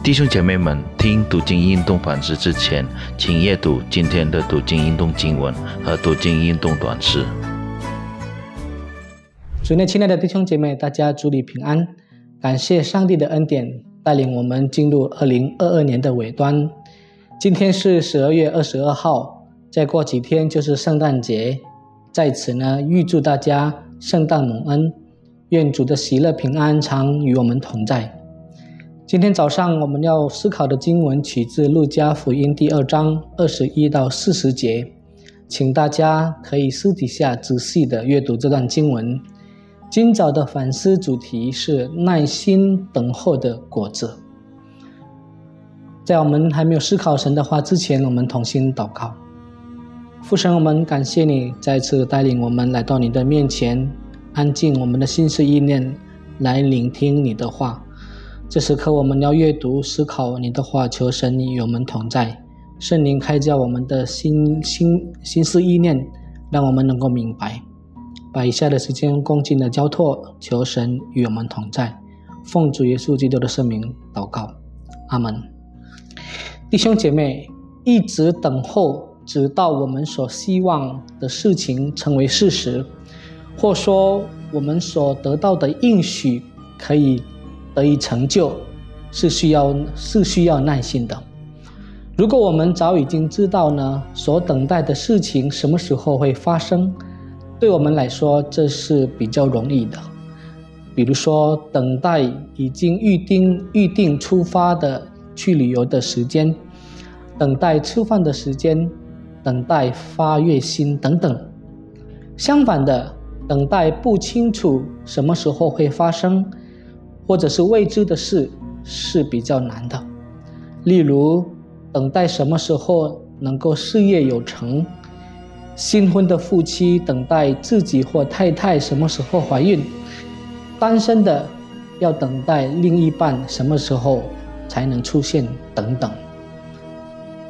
弟兄姐妹们，听读经运动反思之前，请阅读今天的读经运动经文和读经运动短诗。主内，亲爱的弟兄姐妹，大家主里平安。感谢上帝的恩典，带领我们进入二零二二年的尾端。今天是十二月二十二号，再过几天就是圣诞节。在此呢，预祝大家圣诞蒙恩，愿主的喜乐平安常与我们同在。今天早上我们要思考的经文取自路加福音第二章二十一到四十节，请大家可以私底下仔细的阅读这段经文。今早的反思主题是耐心等候的果子。在我们还没有思考神的话之前，我们同心祷告。父神，我们感谢你再次带领我们来到你的面前，安静我们的心思意念，来聆听你的话。这时刻，我们要阅读、思考你的话，求神与我们同在，圣灵开教我们的心心心思意念，让我们能够明白。把以下的时间恭敬的交托，求神与我们同在，奉主耶稣基督的圣名祷告，阿门。弟兄姐妹，一直等候，直到我们所希望的事情成为事实，或说我们所得到的应许可以。得以成就，是需要是需要耐心的。如果我们早已经知道呢，所等待的事情什么时候会发生，对我们来说这是比较容易的。比如说，等待已经预定预定出发的去旅游的时间，等待吃饭的时间，等待发月薪等等。相反的，等待不清楚什么时候会发生。或者是未知的事是比较难的，例如等待什么时候能够事业有成，新婚的夫妻等待自己或太太什么时候怀孕，单身的要等待另一半什么时候才能出现等等。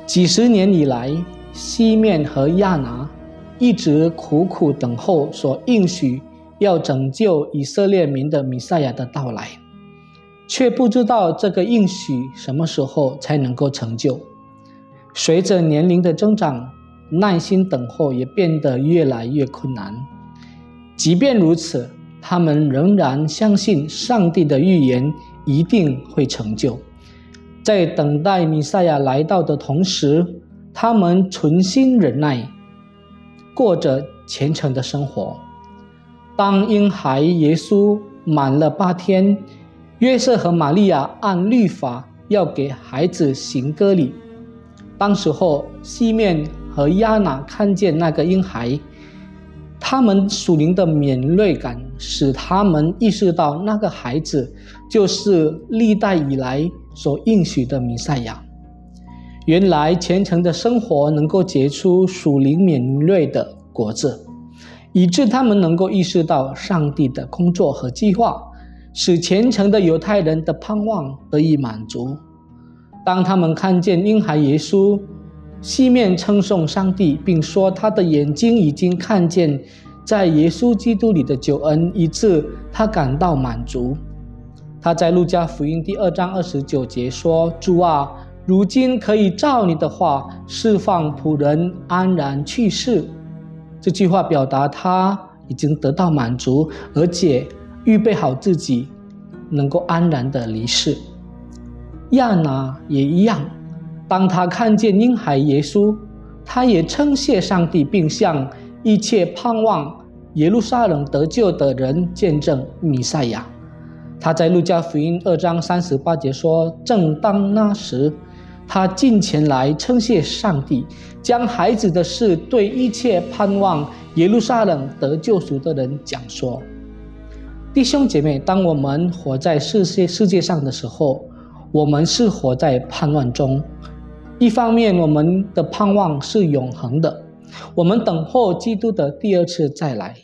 几十年以来，西面和亚拿一直苦苦等候所应许要拯救以色列民的弥赛亚的到来。却不知道这个应许什么时候才能够成就。随着年龄的增长，耐心等候也变得越来越困难。即便如此，他们仍然相信上帝的预言一定会成就。在等待弥赛亚来到的同时，他们存心忍耐，过着虔诚的生活。当婴孩耶稣满了八天。约瑟和玛利亚按律法要给孩子行割礼。当时候，西面和亚娜看见那个婴孩，他们属灵的敏锐感使他们意识到那个孩子就是历代以来所应许的弥赛亚。原来虔诚的生活能够结出属灵敏锐的果子，以致他们能够意识到上帝的工作和计划。使虔诚的犹太人的盼望得以满足。当他们看见婴孩耶稣，西面称颂上帝，并说他的眼睛已经看见在耶稣基督里的救恩，以致他感到满足。他在路加福音第二章二十九节说：“主啊，如今可以照你的话释放仆人安然去世。”这句话表达他已经得到满足，而且。预备好自己，能够安然的离世。亚拿也一样，当他看见婴孩耶稣，他也称谢上帝，并向一切盼望耶路撒冷得救的人见证弥赛亚。他在路加福音二章三十八节说：“正当那时，他近前来称谢上帝，将孩子的事对一切盼望耶路撒冷得救赎的人讲说。”弟兄姐妹，当我们活在世界世界上的时候，我们是活在盼望中。一方面，我们的盼望是永恒的，我们等候基督的第二次再来，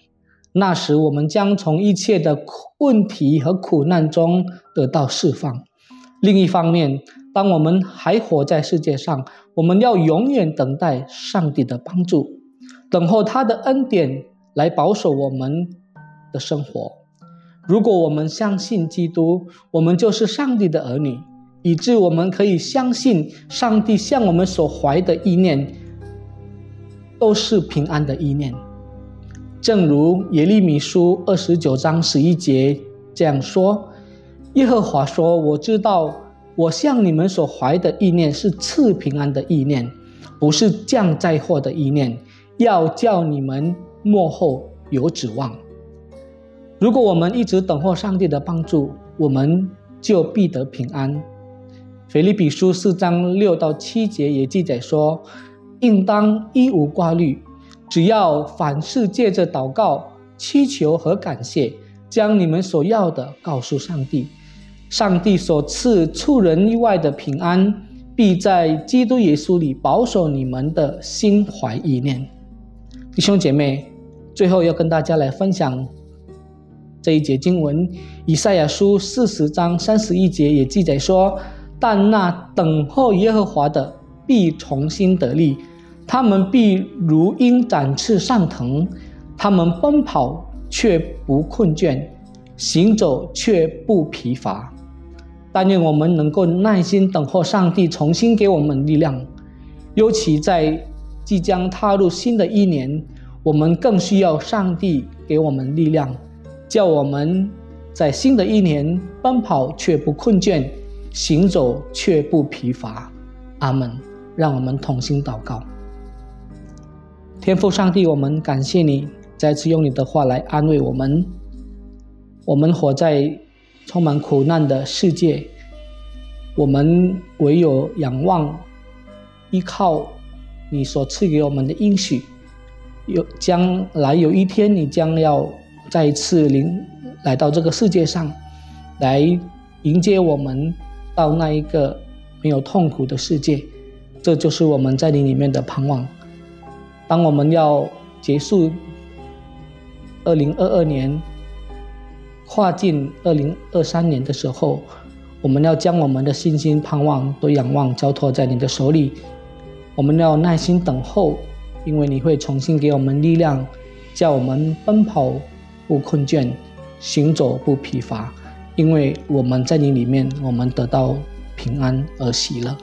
那时我们将从一切的问题和苦难中得到释放。另一方面，当我们还活在世界上，我们要永远等待上帝的帮助，等候他的恩典来保守我们的生活。如果我们相信基督，我们就是上帝的儿女，以致我们可以相信上帝向我们所怀的意念都是平安的意念。正如耶利米书二十九章十一节这样说：“耶和华说，我知道我向你们所怀的意念是赐平安的意念，不是降灾祸的意念，要叫你们幕后有指望。如果我们一直等候上帝的帮助，我们就必得平安。”腓立比书四章六到七节也记载说：“应当一无挂虑。”只要凡事借着祷告、祈求和感谢，将你们所要的告诉上帝，上帝所赐出人意外的平安，必在基督耶稣里保守你们的心怀意念。弟兄姐妹，最后要跟大家来分享这一节经文，以赛亚书四十章三十一节也记载说：“但那等候耶和华的，必重新得力。”他们必如鹰展翅上腾，他们奔跑却不困倦，行走却不疲乏。但愿我们能够耐心等候上帝重新给我们力量，尤其在即将踏入新的一年，我们更需要上帝给我们力量，叫我们在新的一年奔跑却不困倦，行走却不疲乏。阿门。让我们同心祷告。天父上帝，我们感谢你再次用你的话来安慰我们。我们活在充满苦难的世界，我们唯有仰望、依靠你所赐给我们的应许。有将来有一天，你将要再一次临来到这个世界上，来迎接我们到那一个没有痛苦的世界。这就是我们在你里面的盼望。当我们要结束二零二二年，跨进二零二三年的时候，我们要将我们的信心、盼望都仰望、交托在你的手里。我们要耐心等候，因为你会重新给我们力量，叫我们奔跑不困倦，行走不疲乏。因为我们在你里面，我们得到平安而喜乐。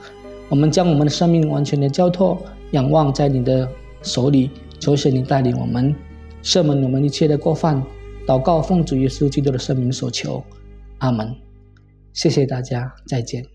我们将我们的生命完全的交托，仰望在你的。手里，求神你带领我们，赦免我们一切的过犯，祷告奉主耶稣基督的圣名所求，阿门。谢谢大家，再见。